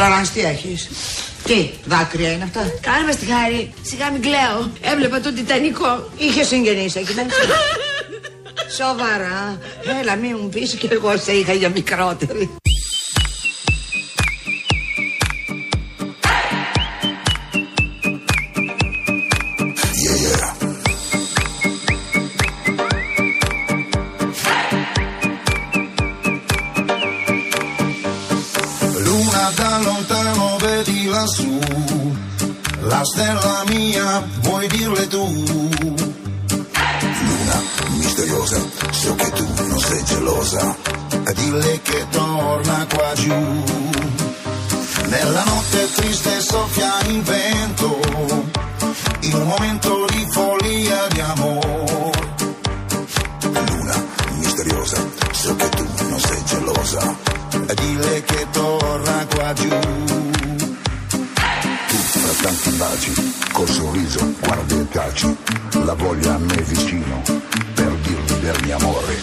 Φλωράνς τι έχεις. Τι, δάκρυα είναι αυτά; Κάνε μας τη χάρη. Σιγά μην κλαίω. Έβλεπα τον Τιτανικό. Είχε συγγενείς εκεί μέσα. Σοβαρά. Έλα μην μου πεις και εγώ σε είχα για μικρότερη. La stella mia vuoi dirle tu? Luna misteriosa, so che tu non sei gelosa, dille che torna qua giù. Nella notte triste soffia il vento, in un momento di follia di amore. La voglia a me vicino, per dirmi del mio amore.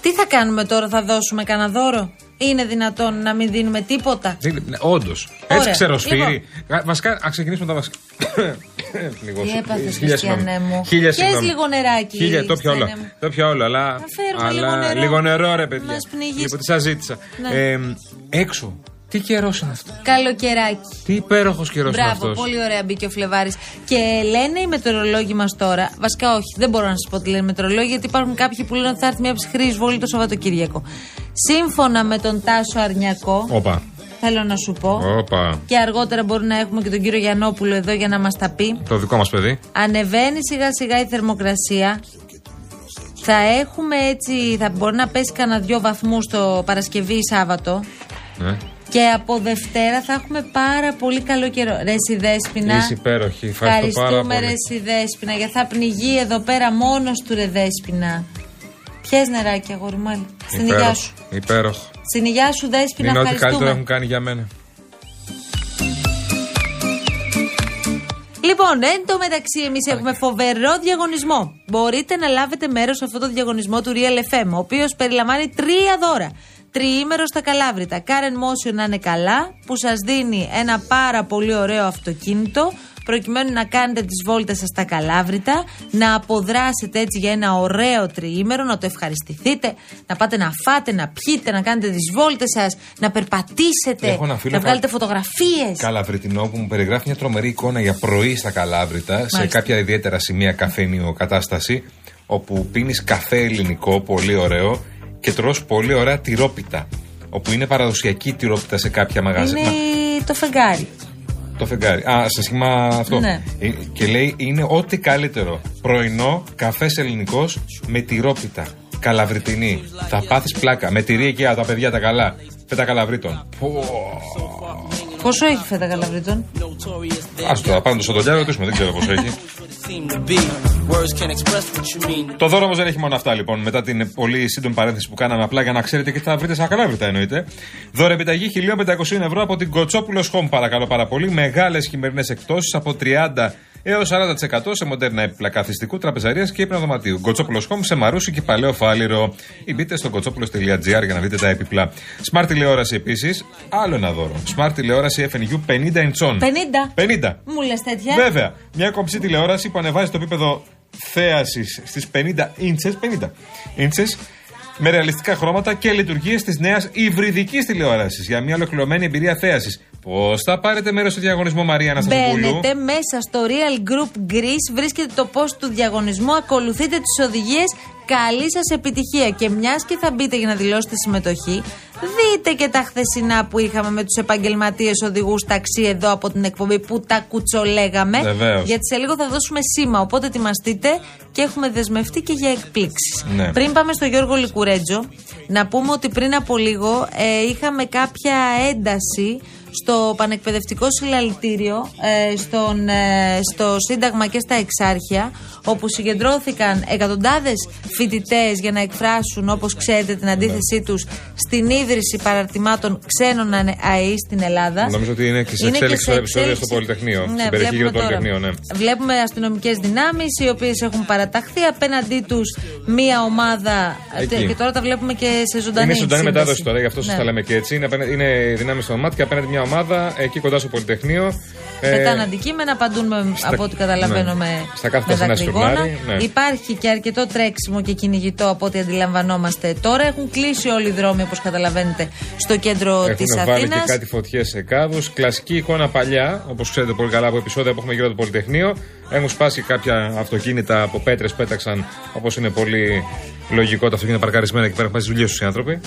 Τι θα κάνουμε τώρα, θα δώσουμε κανένα δώρο. Είναι δυνατόν να μην δίνουμε τίποτα; Όντως. Ωραία. Έτσι ξεροσφύρι. Λοιπόν. Α, Βασικά, ας ξεκινήσουμε τα βασικά. Λίγο Τι σου- έπαθες, χίλια Χριστιανέ συγγνώμη. μου. Χίλια Πιες συγγνώμη. λίγο νεράκι, Χίλια, το πιω όλο. Χριστιανέ μου. Το πιω όλο, αλλά. Να φέρουμε λίγο αλλά νερό. λίγο νερό, ρε παιδιά. Μας πνιγείς. Λοιπόν, τι σας ζήτησα. Ναι. Ε, έξω. Τι καιρός είναι αυτό; Καλοκαιράκι. Τι υπέροχος καιρός είναι Μπράβο, αυτός. πολύ ωραία μπήκε ο Φλεβάρης. Και λένε οι μετεωρολόγοι μας τώρα, βασικά όχι, δεν μπορώ να σας πω τι λένε οι μετεωρολόγοι, γιατί υπάρχουν κάποιοι που λένε ότι θα έρθει μια ψυχρή εισβολή το Σαββατοκύριακο. Σύμφωνα με τον Τάσο Αρνιακό, Όπα. θέλω να σου πω, Όπα. και αργότερα μπορεί να έχουμε και τον κύριο Γιαννόπουλο εδώ για να μας τα πει. Το δικό μας παιδί. Ανεβαίνει σιγά σιγά η θερμοκρασία. Θα έχουμε έτσι, θα μπορεί να πέσει κανένα δυο βαθμούς το Παρασκευή ή Σάββατο. Ναι. Και από Δευτέρα θα έχουμε πάρα πολύ καλό καιρό. Ρε Σιδέσποινα. Είσαι υπέροχη. Ευχαριστώ πάρα Ευχαριστούμε πολύ. ρε Σιδέσποινα γιατί θα πνιγεί εδώ πέρα μόνος του ρε Δέσποινα. Πιες νεράκι αγόρι μου, άλλη. Στην υγειά Υπέροχο. σου. Υπέροχο. Στην υγειά σου Δέσποινα Είναι ό,τι καλύτερο ευχαριστούμε. έχουν κάνει για μένα. Λοιπόν, εν τω μεταξύ, εμείς έχουμε φοβερό διαγωνισμό. Μπορείτε να λάβετε μέρος σε αυτό το διαγωνισμό του Real FM, ο οποίος περιλαμβάνει τρία δώρα. Τριήμερο στα Καλάβρητα. Karen Motion να είναι καλά, που σας δίνει ένα πάρα πολύ ωραίο αυτοκίνητο, προκειμένου να κάνετε τις βόλτες σας στα Καλάβρητα, να αποδράσετε έτσι για ένα ωραίο τριήμερο, να το ευχαριστηθείτε, να πάτε να φάτε, να πιείτε, να κάνετε τις βόλτες σας, να περπατήσετε, Έχω ένα φίλο να κα- βγάλετε φωτογραφίες. Καλαβριτινό που μου περιγράφει μια τρομερή εικόνα για πρωί στα Καλάβρητα, σε Μάλιστα. κάποια ιδιαίτερα σημεία καφένιο κατάσταση, όπου πίνεις καφέ ελληνικό, πολύ ωραίο, και τρως πολύ ωραία τυρόπιτα. Όπου είναι παραδοσιακή τυρόπιτα σε κάποια μαγαζιά. Είναι το φεγγάρι. Το φεγγάρι. Α, σε σχήμα αυτό. Ναι. Ε, Και λέει είναι ό,τι καλύτερο. Πρωινό, καφές ελληνικός με τυρόπιτα. Καλαβριτινή. Θα πάθεις πλάκα. Με τυρί εκεί, α, τα παιδιά τα καλά. Φέτα καλαβρίτων. Πω. Πόσο έχει φέτα καλαβρίτων. Άστο τώρα, πάμε το σοντολιά, ρωτήσουμε, δεν ξέρω πόσο έχει. Το δώρο όμως δεν έχει μόνο αυτά λοιπόν. Μετά την πολύ σύντομη παρένθεση που κάναμε, απλά για να ξέρετε και θα βρείτε σαν καλάβρητα εννοείται. Δώρο επιταγή 1500 ευρώ από την Κοτσόπουλος Home, παρακαλώ πάρα πολύ. Μεγάλες χειμερινές εκτόσει από 30 έως 40% σε μοντέρνα έπιπλα καθιστικού, τραπεζαρίας και ύπνο δωματίου. Κοτσόπουλος Home σε Μαρούσι και Παλαιό Φάληρο. Ή μπείτε στο κοτσόπουλο.gr για να δείτε τα έπιπλα. Smart τηλεόραση επίσης, άλλο ένα δώρο. Smart τηλεόραση FNU 50 inch. 50. 50. Μου λες τέτοια. Βέβαια, μια κομψή τηλεόραση που ανεβάζει το επίπεδο θέασης στις 50 ίντσες, 50 ίντσες, με ρεαλιστικά χρώματα και λειτουργίες της νέας υβριδικής τηλεόρασης για μια ολοκληρωμένη εμπειρία θέασης. Πώς θα πάρετε μέρος στο διαγωνισμό, Μαρία Αναστασοπούλου; Μπαίνετε μέσα στο Real Group Greece, βρίσκετε το post του διαγωνισμού, ακολουθείτε τις οδηγίες. Καλή σας επιτυχία. Και μιας και θα μπείτε για να δηλώσετε συμμετοχή, δείτε και τα χθεσινά που είχαμε με τους επαγγελματίες οδηγούς ταξί εδώ από την εκπομπή που τα κουτσολέγαμε. Βεβαίως. Γιατί σε λίγο θα δώσουμε σήμα. Οπότε ετοιμαστείτε και έχουμε δεσμευτεί και για εκπλήξεις. Ναι. Πριν πάμε στο Γιώργο Λικουρέτζο, να πούμε ότι πριν από λίγο ε, είχαμε κάποια ένταση στο πανεκπαιδευτικό συλλαλητήριο, ε, στον, ε, στο Σύνταγμα και στα Εξάρχεια, όπου συγκεντρώθηκαν εκατοντάδες φοιτητές για να εκφράσουν, όπως ξέρετε, την αντίθεσή τους στην ίδρυση παραρτημάτων ξένων ΑΕΗ στην Ελλάδα. Νομίζω ότι είναι και σε Είναι εξέλιξη σε το επεισόδιο εξέλιξη. στο Πολυτεχνείο. Ναι, στην περιοχή γύρω βλέπουμε του τώρα. Πολυτεχνείου, ναι. Βλέπουμε αστυνομικές δυνάμεις οι οποίες έχουν παραταχθεί απέναντί τους μία ομάδα. Εκεί. Και τώρα τα βλέπουμε και σε ζωντανή Είναι ζωντανή σύνδεση. μετάδοση τώρα, γι' αυτό σας Ναι. τα λέμε και έτσι. Είναι, απέναντι- είναι δυνάμεις στο μάτι και απέναντι μια ομάδα εκεί κοντά στο Πολυτεχνείο. Ε, Πετάνε αντικείμενα, απαντούν με, από ό,τι καταλαβαίνω ναι. με, Στα κάθετα με σε ένα δακρυγόνα. σφυρνάρι, ναι. Υπάρχει και αρκετό τρέξιμο και κυνηγητό από ό,τι αντιλαμβανόμαστε τώρα. Έχουν κλείσει όλοι οι δρόμοι, όπως καταλαβαίνετε, στο κέντρο της Έχουν βάλει Αθήνας. και κάτι φωτιές σε κάδου. Κλασική εικόνα παλιά, όπως ξέρετε πολύ καλά από επεισόδια που έχουμε γύρω από το Πολυτεχνείο. Έχουν σπάσει κάποια αυτοκίνητα από πέτρες, πέταξαν όπως είναι πολύ λογικό τα αυτοκίνητα παρκαρισμένα εκεί πέρα. Έχουν πάει στι δουλειές τους οι άνθρωποι.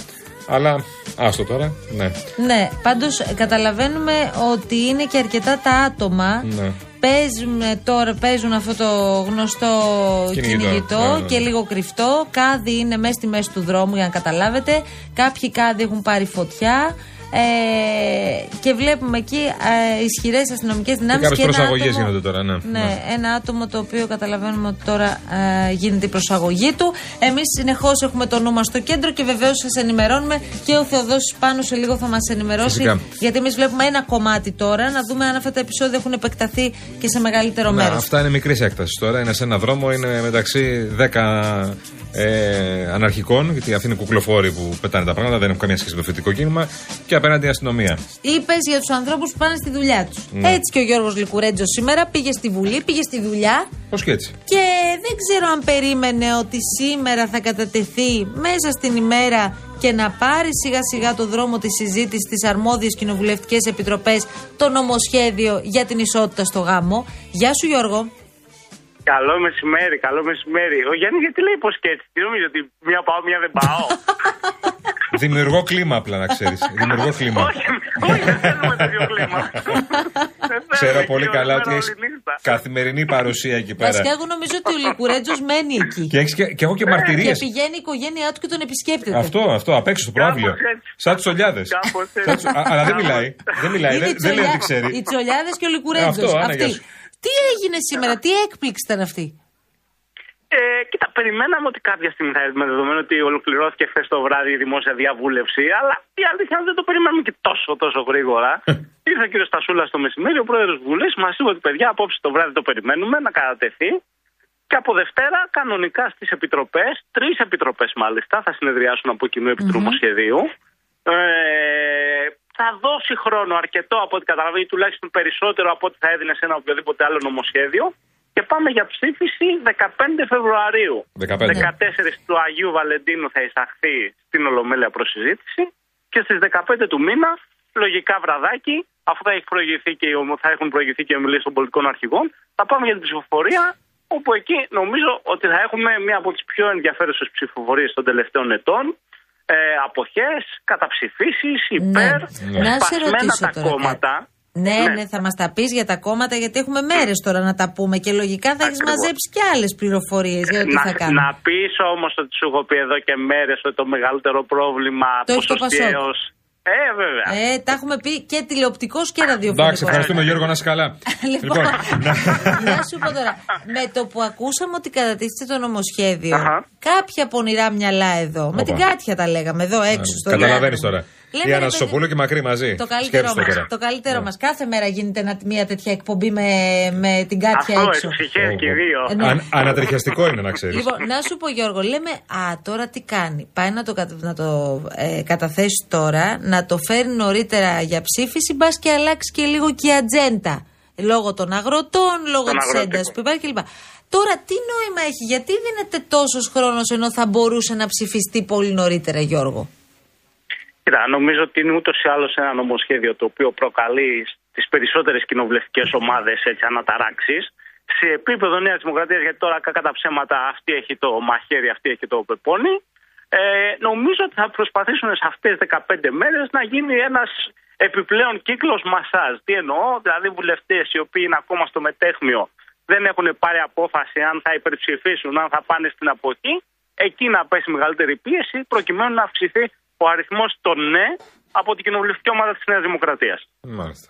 Αλλά άστο τώρα, ναι. Ναι, πάντως καταλαβαίνουμε ότι είναι και αρκετά τα άτομα. Ναι. Παίζουν τώρα, παίζουν αυτό το γνωστό Κυνηγητό. κυνηγητό Ναι, ναι, ναι. και λίγο κρυφτό. Κάδοι είναι μέσα στη μέση του δρόμου για να καταλάβετε. Κάποιοι κάδοι έχουν πάρει φωτιά. Ε, και βλέπουμε εκεί ε, ισχυρές αστυνομικές δυνάμεις. Και κάποιες προσαγωγές γίνονται τώρα, ναι. Ναι, ένα άτομο το οποίο καταλαβαίνουμε ότι τώρα ε, γίνεται η προσαγωγή του. Εμείς συνεχώς έχουμε το νου μας στο κέντρο και βεβαίως σας ενημερώνουμε και ο Θεοδόση πάνω σε λίγο θα μας ενημερώσει. Φυσικά. Γιατί εμείς βλέπουμε ένα κομμάτι τώρα, να δούμε αν αυτά τα επεισόδια έχουν επεκταθεί και σε μεγαλύτερο Να, μέρος. αυτά είναι μικρής έκτασης τώρα. Είναι σε ένα δρόμο, είναι μεταξύ 10 ε, αναρχικών, γιατί αυτοί είναι κουκλοφόροι που πετάνε τα πράγματα, δεν έχουν καμία σχέση με το φοιτητικό κίνημα, και απέναντι η αστυνομία. Είπες για τους ανθρώπους που πάνε στη δουλειά τους. Ναι. Έτσι και ο Γιώργος Λικουρέτζος σήμερα πήγε στη Βουλή, πήγε στη δουλειά. Πώς και έτσι. Και δεν ξέρω αν περίμενε ότι σήμερα θα κατατεθεί μέσα στην ημέρα και να πάρει σιγά σιγά το δρόμο της συζήτησης στις αρμόδιες κοινοβουλευτικές επιτροπές το νομοσχέδιο για την ισότητα στο γάμο. Γεια σου Γιώργο. Καλό μεσημέρι, καλό μεσημέρι. Ο Γιάννη γιατί λέει πως και έτσι. Τι νομίζω ότι μία πάω, μία δεν πάω. Δημιουργώ κλίμα απλά να ξέρεις. Δημιουργώ κλίμα. όχι, όχι, δεν θέλουμε τέτοιο κλίμα. Δεν Ξέρω θέλουμε πολύ εκεί καλά όλη ότι μέρα, έχεις όλη νύχτα. καθημερινή παρουσία εκεί πέρα. Βασικά εγώ νομίζω ότι ο Λικουρέτζος μένει εκεί. Και, έχεις και, και έχω και μαρτυρίε. Και πηγαίνει η οικογένειά του και τον επισκέπτεται. Αυτό, αυτό, απ' έξω στο προάβλιο. Κάπως έτσι. Σαν τους Ολιάδε. Κάπως έτσι. Αλλά δεν Κάπως μιλάει. Δεν μιλάει. Είναι Δεν, οι δεν λέει ότι Τσολιά- ξέρει. Οι Τσολιάδες και ο Λικουρέτζος. Αυτό, Άννα, Αυτοί. γεια σου. Τι έγινε σήμερα, τι έκπληξη ήταν αυτή; Ε, κοίτα, περιμέναμε ότι κάποια στιγμή θα έρθει με δεδομένο ότι ολοκληρώθηκε χθες το βράδυ η δημόσια διαβούλευση. Αλλά η αλήθεια είναι ότι δεν το περιμέναμε και τόσο τόσο γρήγορα. Ήρθε ο κύριος Στασούλας το μεσημέρι, ο πρόεδρος Βουλής, μας είπε ότι παιδιά απόψε το βράδυ το περιμένουμε να κατατεθεί. Και από Δευτέρα, κανονικά στις επιτροπές, τρεις επιτροπές μάλιστα, θα συνεδριάσουν από κοινού επί του νομοσχεδίου. Ε, θα δώσει χρόνο αρκετό από ό,τι καταλαβαίνει, τουλάχιστον περισσότερο από ό,τι θα έδινε σε ένα οποιοδήποτε άλλο νομοσχέδιο. Και πάμε για ψήφιση 15 Φεβρουαρίου. 15. 14 του Αγίου Βαλεντίνου θα εισαχθεί στην Ολομέλεια προσυζήτηση και στις 15 του μήνα, λογικά βραδάκι, αφού θα, έχει προηγηθεί και, οι ομο- θα έχουν προηγηθεί και οι ομιλίες των πολιτικών αρχηγών, θα πάμε για την ψηφοφορία, όπου εκεί νομίζω ότι θα έχουμε μία από τις πιο ενδιαφέρουσες ψηφοφορίες των τελευταίων ετών. Ε, αποχές, καταψηφίσεις, υπέρ, Ναι. Να σε σπασμένα ρωτήσω τα τώρα κόμματα. Ναι, ναι, θα μας τα πεις για τα κόμματα, γιατί έχουμε μέρες τώρα να τα πούμε και λογικά θα έχεις Ακριβώς. μαζέψει και άλλες πληροφορίες για το τι να, θα κάνουμε. να πεις όμως ότι σου έχω πει εδώ και μέρες ότι το μεγαλύτερο πρόβλημα Το έχει το ποσοστιαίως... Ε, βέβαια. Ε, τα έχουμε πει και τηλεοπτικός και ραδιοφωνικός. Εντάξει, ευχαριστούμε Γιώργο να είσαι καλά. Λοιπόν, να- να σου πω τώρα. Με το που ακούσαμε ότι κατατίθεται το νομοσχέδιο, Αχα. κάποια πονηρά μυαλά εδώ, με Όπα. την Κάτια τα λέγαμε εδώ έξω στο Καταλαβαίνεις διάδρομο. τώρα. Λέμε, Η ρε, Ανασοπούλου παιδί, και Μακρύ μαζί. Το καλύτερό Σκέψου το μας. τώρα. Το καλύτερό Ναι. μας. Κάθε μέρα γίνεται ένα- μια τέτοια εκπομπή με, με την Κάτια Αυτό, έξω. ευτυχές και οι δύο. Ε, ναι. Αν- Ανατριχιαστικό είναι να ξέρεις. Λοιπόν, να σου πω Γιώργο, λέμε, α, τώρα τι κάνει. Πάει να το, κατα- να το ε, καταθέσει τώρα, να το φέρει νωρίτερα για ψήφιση, μπας και αλλάξει και λίγο και η ατζέντα. Λόγω των αγροτών, λόγω Των της αγροτικών. ένταση που υπάρχει κλπ. Τώρα, τι νόημα έχει, γιατί δίνεται τόσος χρόνος ενώ θα μπορούσε να ψηφιστεί πολύ νωρίτερα, Γιώργο; Κοίτα, νομίζω ότι είναι ούτως ή άλλως ένα νομοσχέδιο το οποίο προκαλεί τις περισσότερες κοινοβουλευτικές ομάδες έτσι, αναταράξεις. Σε επίπεδο Νέας Δημοκρατίας, γιατί τώρα κακά τα ψέματα αυτή έχει το μαχαίρι, αυτή έχει το πεπόνι. Ε, νομίζω ότι θα προσπαθήσουν σε αυτές 15 μέρες να γίνει ένας επιπλέον κύκλος μασάζ. Τι εννοώ, δηλαδή βουλευτές οι οποίοι είναι ακόμα στο μετέχμιο δεν έχουν πάρει απόφαση αν θα υπερψηφίσουν, αν θα πάνε στην αποχή, εκεί να πέσει μεγαλύτερη πίεση προκειμένου να αυξηθεί ο αριθμός των ναι από την κοινοβουλευτική ομάδα της Νέας Δημοκρατίας. Μάλιστα.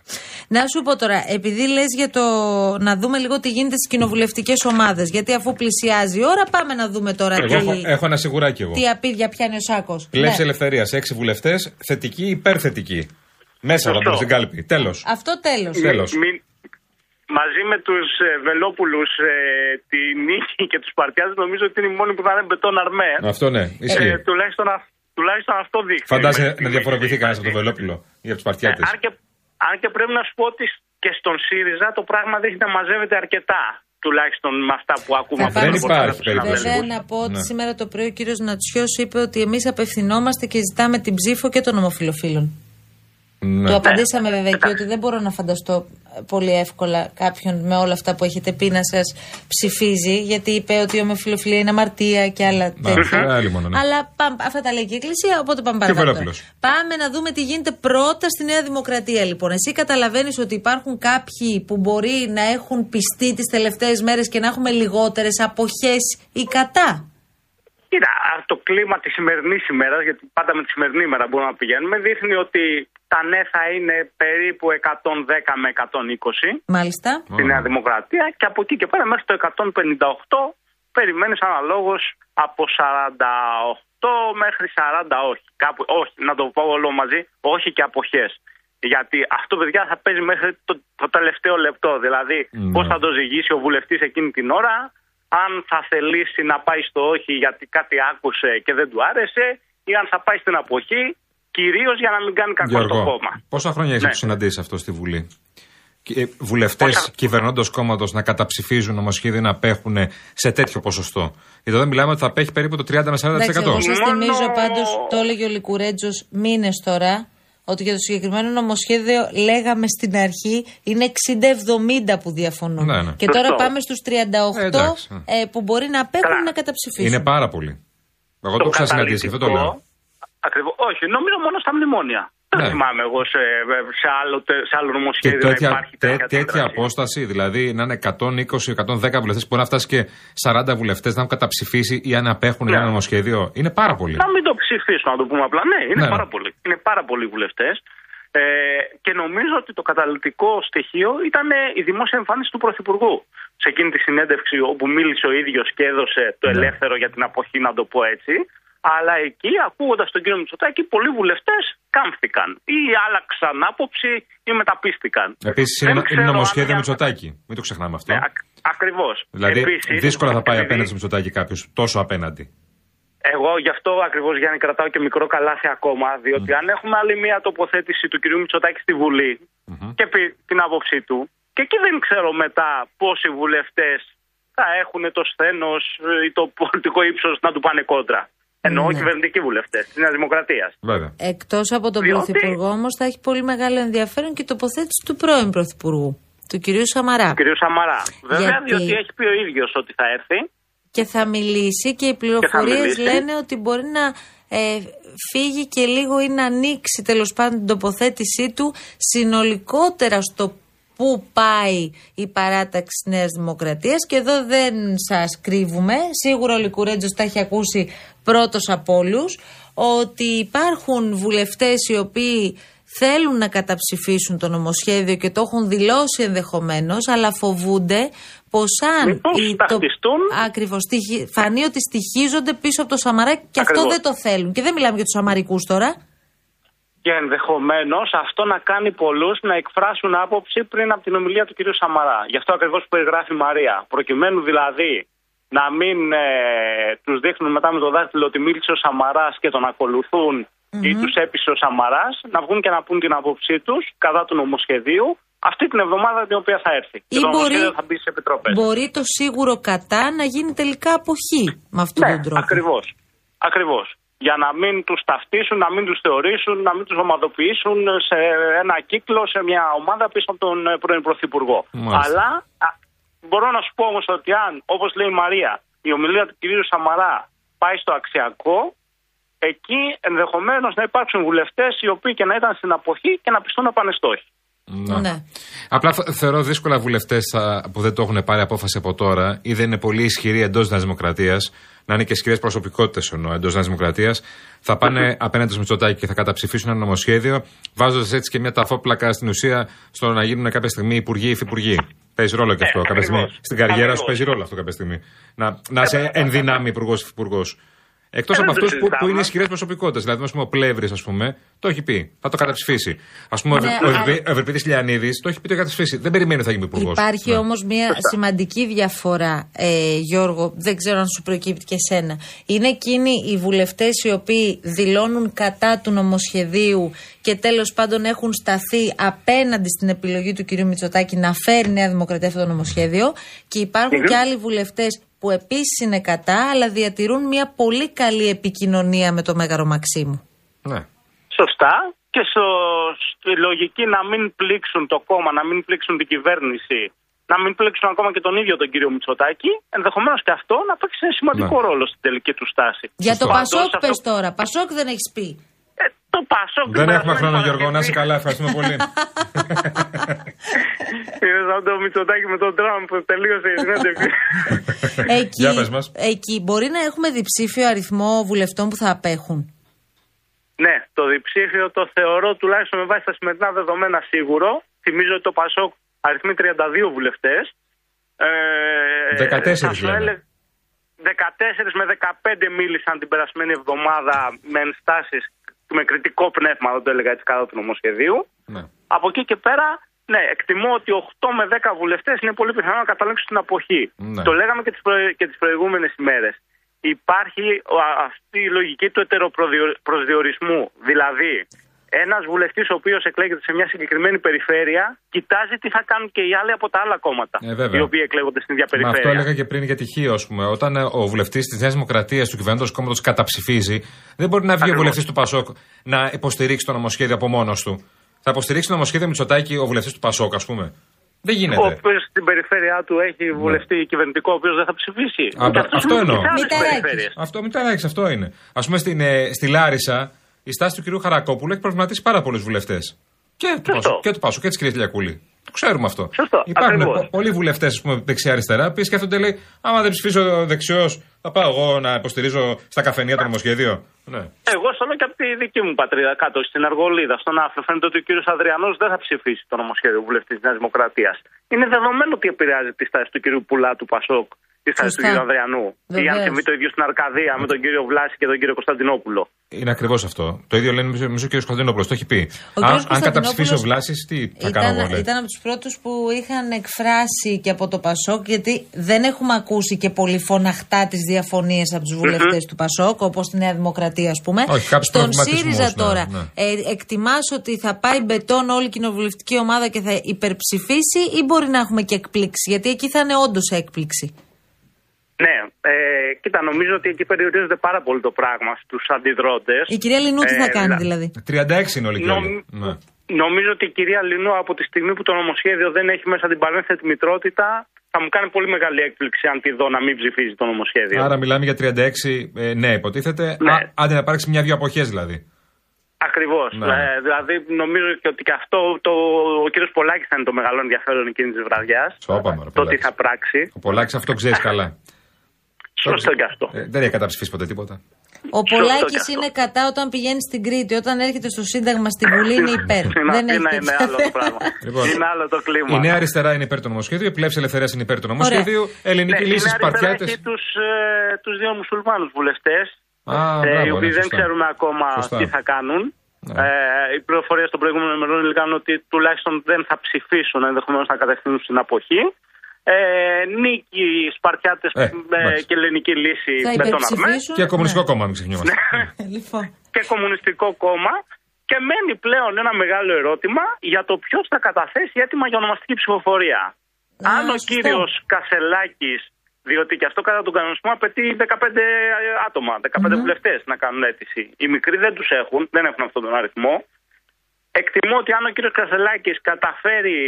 Να σου πω τώρα, επειδή λες για το. να δούμε λίγο τι γίνεται στις κοινοβουλευτικές ομάδες. Γιατί αφού πλησιάζει η ώρα, πάμε να δούμε τώρα Εγώ τι, έχω, έχω ένα σιγουράκι εγώ. τι απίδια πιάνει ο Σάκος. Πλεύση ελευθερίας. Έξι βουλευτές, θετική, υπερθετική. Μέσα θα Σωστό. μπουν στην κάλπη. Τέλος. Αυτό τέλος. Τέλος. Μην- μαζί με τους ε, Βελόπουλους, ε, τη Νίκη και τους Παρτιάδε, νομίζω ότι είναι οι μόνοι που θα είναι μπετόν αρμέ. Αυτό ναι, ισχύει. Ε, τουλάχιστον, α- τουλάχιστον αυτό δείχνει. Φαντάζεσαι Μέχρι να διαφοροποιηθεί στιγμής. κανένας από τον Βελόπουλο ή από του Ε, Παρτιάτε. αν, και, αν και πρέπει να σου πω ότι και στον ΣΥΡΙΖΑ το πράγμα δείχνει να μαζεύεται αρκετά. Τουλάχιστον με αυτά που ακούμε Θα από πάμε τον στο- υπάρχει τους περίπτωση. συναδέλφους. Βέβαια, να πω ότι Ναι. σήμερα το πρωί ο κύριος Νατσιός είπε ότι εμείς απευθυνόμαστε και ζητάμε την ψήφο και των ομοφυλοφίλων. Ναι. Το απαντήσαμε βέβαια και εντάξει. ότι δεν μπορώ να φανταστώ ε, πολύ εύκολα κάποιον με όλα αυτά που έχετε πει να σας ψηφίζει, γιατί είπε ότι η ομοφυλοφιλία είναι αμαρτία και άλλα Μάλιστα, τέτοια. άλλη μόνο, ναι. Αλλά πάμε- αυτά τα λέει και η Εκκλησία, οπότε πάμε Και ο παρακάτω. Βελόπουλος. Πάμε να δούμε τι γίνεται πρώτα στη Νέα Δημοκρατία, λοιπόν. Εσύ καταλαβαίνεις ότι υπάρχουν κάποιοι που μπορεί να έχουν πιστεί τις τελευταίες μέρες και να έχουμε λιγότερες αποχές ή κατά; Κοίτα, α, το κλίμα της σημερινής ημέρας, γιατί πάντα με τη σημερινή ημέρα μπορούμε να πηγαίνουμε, δείχνει ότι τα ναι θα είναι περίπου 110 με 120 Μάλιστα. στη Νέα Δημοκρατία και από εκεί και πέρα μέχρι το 158 περιμένεις αναλόγως από 48 μέχρι 40 όχι. Κάπου, όχι, να το πω όλο μαζί, όχι και αποχές. Γιατί αυτό, παιδιά, θα παίζει μέχρι το, το τελευταίο λεπτό. Δηλαδή, Ναι. πώς θα το ζυγίσει ο βουλευτής εκείνη την ώρα, αν θα θελήσει να πάει στο όχι γιατί κάτι άκουσε και δεν του άρεσε, ή αν θα πάει στην αποχή, κυρίως για να μην κάνει κακό στο Γιώργο, κόμμα. πόσα χρόνια έχει Ναι. να το συναντήσει αυτό στη Βουλή; Βουλευτές Πόσα- κυβερνώντο κόμματος να καταψηφίζουν νομοσχέδια να απέχουν σε τέτοιο ποσοστό; Γιατί εδώ μιλάμε ότι θα απέχει περίπου το 30 με 40%. Εντάξει, εγώ σας Μόνο- θυμίζω πάντως, το έλεγε ο Λικουρέτζος μήνες τώρα, ότι για το συγκεκριμένο νομοσχέδιο λέγαμε στην αρχή είναι 60-70 που διαφωνούν. Ναι, ναι. Και τώρα Σωστό. πάμε στους 38 Ε, εντάξει, ε, που μπορεί να απέχουν Καλά. να καταψηφίσουν. Είναι πάρα πολύ. Εγώ το, έχω ξανασυναντήσει, αυτό το λέω. Ακριβώς. Όχι, νομίζω μόνο στα μνημόνια. Δεν Ναι. θυμάμαι εγώ σε, σε, άλλο, τε- σε άλλο Και νομοσχέδιο να τέτοια, υπάρχει τέ- τέτοια, τέτοια αντίδραση. απόσταση, δηλαδή να είναι 120-110 βουλευτές, μπορεί να φτάσει και 40 βουλευτές να έχουν καταψηφίσει ή αν απέχουν Ναι. ένα νομοσχέδιο. Είναι πάρα πολύ. Να μην το ψηφίσουν, να το πούμε απλά. Ναι, είναι Ναι, ναι. πάρα πολλοί. Είναι πάρα πολλοί βουλευτές. Ε, και νομίζω ότι το καταλητικό στοιχείο ήταν ε, η δημόσια εμφάνιση του Πρωθυπουργού. Σε εκείνη τη συνέντευξη όπου μίλησε ο ίδιος και έδωσε το Ναι. ελεύθερο για την αποχή, να το πω έτσι. Αλλά εκεί, ακούγοντας τον κύριο Μητσοτάκη, πολλοί βουλευτές κάμφθηκαν ή άλλαξαν άποψη ή μεταπίστηκαν. Επίσης Δεν είναι, είναι ξέρω αν νομοσχέδιο για- Μητσοτάκη. Μην το ξεχνάμε αυτό. Ναι, Ακριβώς. Δηλαδή δύσκολα θα πάει απέναντι στο Μητσοτάκη κάποιος. Τόσο απέναντι. Εγώ γι' αυτό ακριβώς Γιάννη κρατάω και μικρό καλάθι ακόμα. Διότι αν έχουμε άλλη μία τοποθέτηση του κυρίου Μητσοτάκη στη βουλη και πει την άποψή του, και εκεί δεν ξέρω μετά πόσοι βουλευτές θα έχουν το σθένος ή το πολιτικό ύψος να του πάνε κόντρα. Εννοώ Ναι. κυβερνητικοί βουλευτές της Νέας Δημοκρατίας. Βέβαια. Εκτός από τον Διότι- Πρωθυπουργό όμως θα έχει πολύ μεγάλο ενδιαφέρον και η τοποθέτηση του πρώην Πρωθυπουργού, του κυρίου Σαμαρά. Του κυρίου Σαμαρά. Βέβαια, Γιατί- διότι έχει πει ο ίδιος ότι θα έρθει. Και θα μιλήσει και οι πληροφορίες μιλήσει. λένε ότι μπορεί να ε, φύγει και λίγο ή να ανοίξει τέλος πάντων την τοποθέτησή του συνολικότερα στο πού πάει η παράταξη της Νέας Δημοκρατίας και εδώ δεν σας κρύβουμε, σίγουρα ο Λικουρέτζος τα έχει ακούσει πρώτος από όλους, ότι υπάρχουν βουλευτές οι οποίοι θέλουν να καταψηφίσουν το νομοσχέδιο και το έχουν δηλώσει ενδεχομένως, αλλά φοβούνται πως αν Μήπως η- ταυτιστούν. Ακριβώς, στοιχει- φανεί ότι στοιχίζονται πίσω από το Σαμαρά και αυτό Ακριβώς. δεν το θέλουν. Και δεν μιλάμε για τους Σαμαρικούς τώρα. Και ενδεχομένως αυτό να κάνει πολλούς να εκφράσουν άποψη πριν από την ομιλία του κυρίου Σαμαρά. Γι' αυτό ακριβώς που περιγράφει η Μαρία. Προκειμένου δηλαδή να μην ε, τους δείχνουν μετά με το δάχτυλο ότι μίλησε ο Σαμαράς και τον ακολουθουν ή τους έπεισε ο Σαμαράς, να βγουν και να πούν την άποψή τους κατά του νομοσχεδίου αυτή την εβδομάδα την οποία θα έρθει. Ή και το μπορεί- νομοσχέδιο θα μπει στι επιτροπές. Μπορεί το σίγουρο κατά να γίνει τελικά αποχή με αυτόν Ναι, τον τρόπο. ακριβώς. Ακριβώς. Για να μην τους ταυτίσουν, να μην τους θεωρήσουν, να μην τους ομαδοποιήσουν σε ένα κύκλο, σε μια ομάδα πίσω από τον ε, πρώην Πρωθυπουργό. Μάλιστα. Αλλά α, μπορώ να σου πω όμως ότι αν, όπως λέει η Μαρία, η ομιλία του κυρίου Σαμαρά πάει στο αξιακό, εκεί ενδεχομένως να υπάρξουν βουλευτές οι οποίοι και να ήταν στην αποχή και να πιστούν να πάνε στο όχι. Ναι. Απλά θε- θεωρώ δύσκολα βουλευτές που δεν το έχουν πάρει απόφαση από τώρα ή δεν είναι πολύ ισχυροί εντός Νέας Δημοκρατίας, να είναι και ισχυρές προσωπικότητες εννοώ εντός Νέας Δημοκρατίας, θα πάνε απέναντι στο Μητσοτάκι και θα καταψηφίσουν ένα νομοσχέδιο, βάζοντας έτσι και μια ταφόπλακα στην ουσία στο να γίνουν κάποια στιγμή υπουργοί ή υφυπουργοί. Παίζει ρόλο και αυτό Ε, κάποια στιγμή. ακριβώς. Στην καριέρα σου Ακριβώς. παίζει ρόλο αυτό κάποια στιγμή. Να, να είσαι εν δυνάμει υπουργός ή υφυπουργό. Εκτός Ε, από δεν το αυτούς που, που συζητάμε. είναι ισχυρές προσωπικότητες. Δηλαδή, ας πούμε, ο Πλεύρης, ας πούμε, το έχει πει. Θα το καταψηφίσει. Α πούμε, Ναι, ο αλλά- Ευρυπη- ο Ευρυπίδη Λιανίδης το έχει πει το έχει καταψηφίσει. Δεν περιμένει ότι θα γίνει υπουργός. Υπάρχει όμως μια σημαντική διαφορά, ε, Γιώργο, δεν ξέρω αν σου προκύπτει και σένα. Είναι εκείνοι οι βουλευτές οι οποίοι δηλώνουν κατά του νομοσχεδίου και τέλος πάντων έχουν σταθεί απέναντι στην επιλογή του κυρίου Μητσοτάκη να φέρει Νέα Δημοκρατία αυτό το νομοσχέδιο. Και υπάρχουν και άλλοι βουλευτές που επίσης είναι κατά, αλλά διατηρούν μια πολύ καλή επικοινωνία με το Μέγαρο Μαξίμου. Ναι. Σωστά. Και στο, στη λογική να μην πλήξουν το κόμμα, να μην πλήξουν την κυβέρνηση, να μην πλήξουν ακόμα και τον ίδιο τον κύριο Μητσοτάκη, ενδεχομένως και αυτό να παίξει ένα σημαντικό Ναι. ρόλο στην τελική του στάση. Για το Πάντως, Πασόκ, αυτό- πες τώρα. Πασόκ δεν έχεις πει. Ε, το Πασόκ. Δεν την έχουμε χρόνο, περασμένη Γιώργο. Να είσαι Παρασκευή- καλά. Ευχαριστούμε πολύ. Είναι σαν το Μητσοτάκη με τον Τραμπ που τελείωσε η συνέντευξη. Εκεί, Για πες μας. εκεί μπορεί να έχουμε διψήφιο αριθμό βουλευτών που θα απέχουν; ναι, το διψήφιο το θεωρώ τουλάχιστον με βάση τα σημερινά δεδομένα σίγουρο. Θυμίζω ότι το Πασόκ αριθμεί 32 βουλευτές. Ε, 14 θα σου λένε. έλεγα- 14 με 15 μίλησαν την περασμένη εβδομάδα με ενστάσεις με κριτικό πνεύμα, δεν το έλεγα έτσι, κατά του νομοσχεδίου. ναι. Από εκεί και πέρα, ναι, εκτιμώ ότι 8 με 10 βουλευτές είναι πολύ πιθανό να καταλήξουν στην αποχή. Ναι. Το λέγαμε και τις προε... και τις προηγούμενες ημέρες. Υπάρχει α- αυτή η λογική του ετεροπροσδιορισμού. Δηλαδή, ένας βουλευτής ο οποίος εκλέγεται σε μια συγκεκριμένη περιφέρεια, κοιτάζει τι θα κάνουν και οι άλλοι από τα άλλα κόμματα. Ε, βέβαια. οι οποίοι εκλέγονται στην ίδια Μα αυτό περιφέρεια. έλεγα και πριν για τη Χίο, ας πούμε. Όταν ε, ο βουλευτής της Νέας Δημοκρατίας του κυβερνώντο κόμματος καταψηφίζει, δεν μπορεί να βγει ο Ακριβώς. βουλευτής του Πασόκ να υποστηρίξει το νομοσχέδιο από μόνος του. Θα υποστηρίξει το νομοσχέδιο Μητσοτάκη ο βουλευτής του Πασόκ, ας πούμε. Δεν Ο γίνεται. οποίος στην περιφέρειά του έχει βουλευτή κυβερνητικό, ο οποίος δεν θα ψηφίσει. Ναι. Α, Και αυτός αυτό συμβαίνει εννοώ. και σε άλλες Μηταράκης. περιφέρειες. Αυτό μην τα αλλάξει, αυτό είναι. Α πούμε στην, ε, στη Λάρισα, η στάση του κυρίου Χαρακόπουλου έχει προβληματίσει πάρα πολλούς βουλευτές. Και του Σωστό. Πασόκ και του Πασόκ και της κυρίας Τηλιακούλη. Το ξέρουμε αυτό. Σωστό, Υπάρχουν ακριβώς. πο- πολλοί βουλευτές δεξιά-αριστερά που σκέφτονται, λέει, άμα δεν ψηφίσω δεξιός, θα πάω εγώ να υποστηρίζω στα καφενεία το νομοσχέδιο. Ναι. Εγώ στο λέω και από τη δική μου πατρίδα κάτω στην Αργολίδα, στον Άφρο. Φαίνεται ότι ο κύριος Αδριανός δεν θα ψηφίσει το νομοσχέδιο βουλευτής της Νέας Δημοκρατίας. Είναι δεδομένο ότι επηρεάζει τη στάση του κύριου Πουλά του Πασόκ, τη στάση του Σωστά. κύριου Αδριανού. Ή αν Βεβαίως. συμβεί το ίδιο στην Αρκαδία με τον κύριο Βλάση και τον κύριο Κωνσταντινόπουλο. Είναι ακριβώς αυτό. Το ίδιο λένε νομίζω νομίζω ο κ. Κωνσταντινόπουλος. Το έχει πει. Ο Α, κύριος αν καταψηφίσει ο Κωνσταντινόπουλος Βλάσης, τι θα κάνω Ήταν, εγώ, λέει. ήταν από τους πρώτους που είχαν εκφράσει και από το Πασόκ, γιατί δεν έχουμε ακούσει και πολύ φωναχτά τις διαφωνίες από τους βουλευτε του Πασόκ, όπως στη Νέα Δημοκρατία, ας πούμε. Όχι, κάποιους Στον προβληματισμούς, ΣΥΡΙΖΑ ναι, τώρα, ναι. ε, εκτιμάς ότι θα πάει μπετόν όλη η κοινοβουλευτική ομάδα και θα υπερψηφίσει, ή μπορεί να έχουμε και εκπλήξη, γιατί εκεί θα είναι όντως έκπληξη. Ναι, ε, κοίτα, νομίζω ότι εκεί περιορίζεται πάρα πολύ το πράγμα στους αντιδρότε. Η κυρία Λινού τι θα Ε, κάνει δηλα- δηλαδή; 36 είναι όλοι και Νομ- όλοι. Ναι. Νομίζω ότι η κυρία Λινού από τη στιγμή που το νομοσχέδιο δεν έχει μέσα την παρένθετη μητρότητα, θα μου κάνει πολύ μεγάλη έκπληξη αν τη δω να μην ψηφίζει το νομοσχέδιο. Άρα μιλάμε για 36 ε, ναι, υποτίθεται. Ναι. Α, άντε να υπάρξει μια-δυο αποχές δηλαδή. Ακριβώς. Ναι. δηλαδή, νομίζω και ότι και αυτό το, ο κύριος Πολάκης θα είναι το μεγάλο ενδιαφέρον εκείνης της βραδιάς. Σώπα, μωρέ, Το τι Πολάκης. θα πράξει. Ο Πολάκης αυτό ξέρεις καλά. Σωστό και αυτό. Ε, δεν έχει καταψηφίσει ποτέ τίποτα. Ο Σωστό Πολάκης κι αυτό. είναι κατά όταν πηγαίνει στην Κρήτη. Όταν έρχεται στο Σύνταγμα στην Βουλή είναι υπέρ. Στην δεν έχει Αθήνα είναι τέτοια άλλο το θέματα. πράγμα. Λοιπόν, είναι άλλο το κλίμα. Η Νέα Αριστερά είναι υπέρ του νομοσχέδιου, η Πλεύση Ελευθερίας είναι υπέρ του νομοσχέδιου, Ελληνική Ναι, Λύση η Νέα Αριστερά Σπαρτιάτε. Έχει τους, ε, τους δύο μουσουλμάνους βουλευτές, Α, ε, μπράβο, οι οποίοι ναι, δεν σωστά. ξέρουμε ακόμα Σωστά. τι θα κάνουν. Ναι. Ε, οι πληροφορίες των προηγούμενων ημερών λέγανε ότι τουλάχιστον δεν θα ψηφίσουν, ενδεχομένως να κατευθύνουν στην αποχή. Ε, νίκη Σπαρτιάτες Ε, εντάξει. και ελληνική λύση Θα με τον Αρμέ. υπερψηφίσουν. Και Κομμουνιστικό Ναι. Κόμμα, μην ξεχνιόμαστε. Λοιπόν. και Κομμουνιστικό Κόμμα. Και μένει πλέον ένα μεγάλο ερώτημα για το ποιος θα καταθέσει έτοιμα για ονομαστική ψηφοφορία. Αν ο σωστό. κύριος Κασελάκης, διότι και αυτό κατά τον κανονισμό απαιτεί 15 άτομα, 15 Μμμ. βουλευτές να κάνουν αίτηση. Οι μικροί δεν τους έχουν, δεν έχουν αυτόν τον αριθμό. Εκτιμώ ότι αν ο κύριος Κασελάκης καταφέρει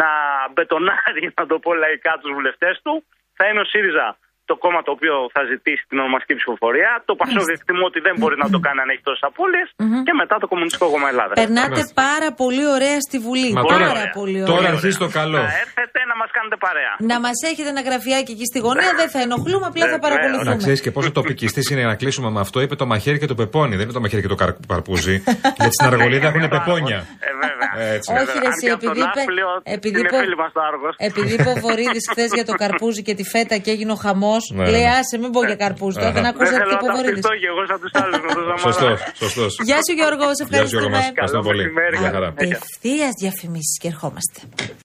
να μπετονάρει, να το πω λαϊκά, τους βουλευτές του, θα είναι ο ΣΥΡΙΖΑ το κόμμα το οποίο θα ζητήσει την ονομαστική ψηφοφορία. Το Πασόκ εκτιμώ ότι δεν μπορεί να το κάνει αν έχει τόσες απώλειες. Και μετά το Κομμουνιστικό Κόμμα Ελλάδας. Περνάτε πάρα πολύ ωραία στη Βουλή. Μα πάρα τώρα- πολύ ωραία. τώρα αρχίζει το καλό. Να έρθετε να μας κάνετε παρέα. Να μας έχετε ένα γραφιάκι εκεί στη γωνία, δεν θα ενοχλούμε, απλά θα Βεβαίως. Να παρακολουθούμε. ξέρεις και πόσο τοπικιστής είναι να κλείσουμε με αυτό. Είπε το μαχαίρι και το πεπόνι. Δεν είναι το μαχαίρι και το καρ- καρπούζι. Γιατί στην Αργολίδα έχουν πεπόνια. Ε, βέβαια. Έτσι. Όχι, ρε, Αν εσύ, και από τον επειδή είπε- Ναύπλιο επειδή είναι είπε- φίλοι μας το Άργος. Επειδή είπε ο Βορύδης χθες για το καρπούζι και τη φέτα και έγινε ο χαμός, Ναι, λέει ναι. άσε, μην πω για καρπούζι. Τώρα δεν Αχα. Δεν ακούσα τι θέλω είπε ο να Βορύδης. ταυτιστώ και εγώ σαν τους άλλους με τον Σαμαρά. Σωστός, σωστός. Γεια σου Γιώργος, σε Γεια σου Γιώργο ευχαριστούμε. μας. Ευχαριστούμε πολύ. μεσημέρι. Γεια χαρά. Απευθεία διαφημίσεις και ερχόμαστε.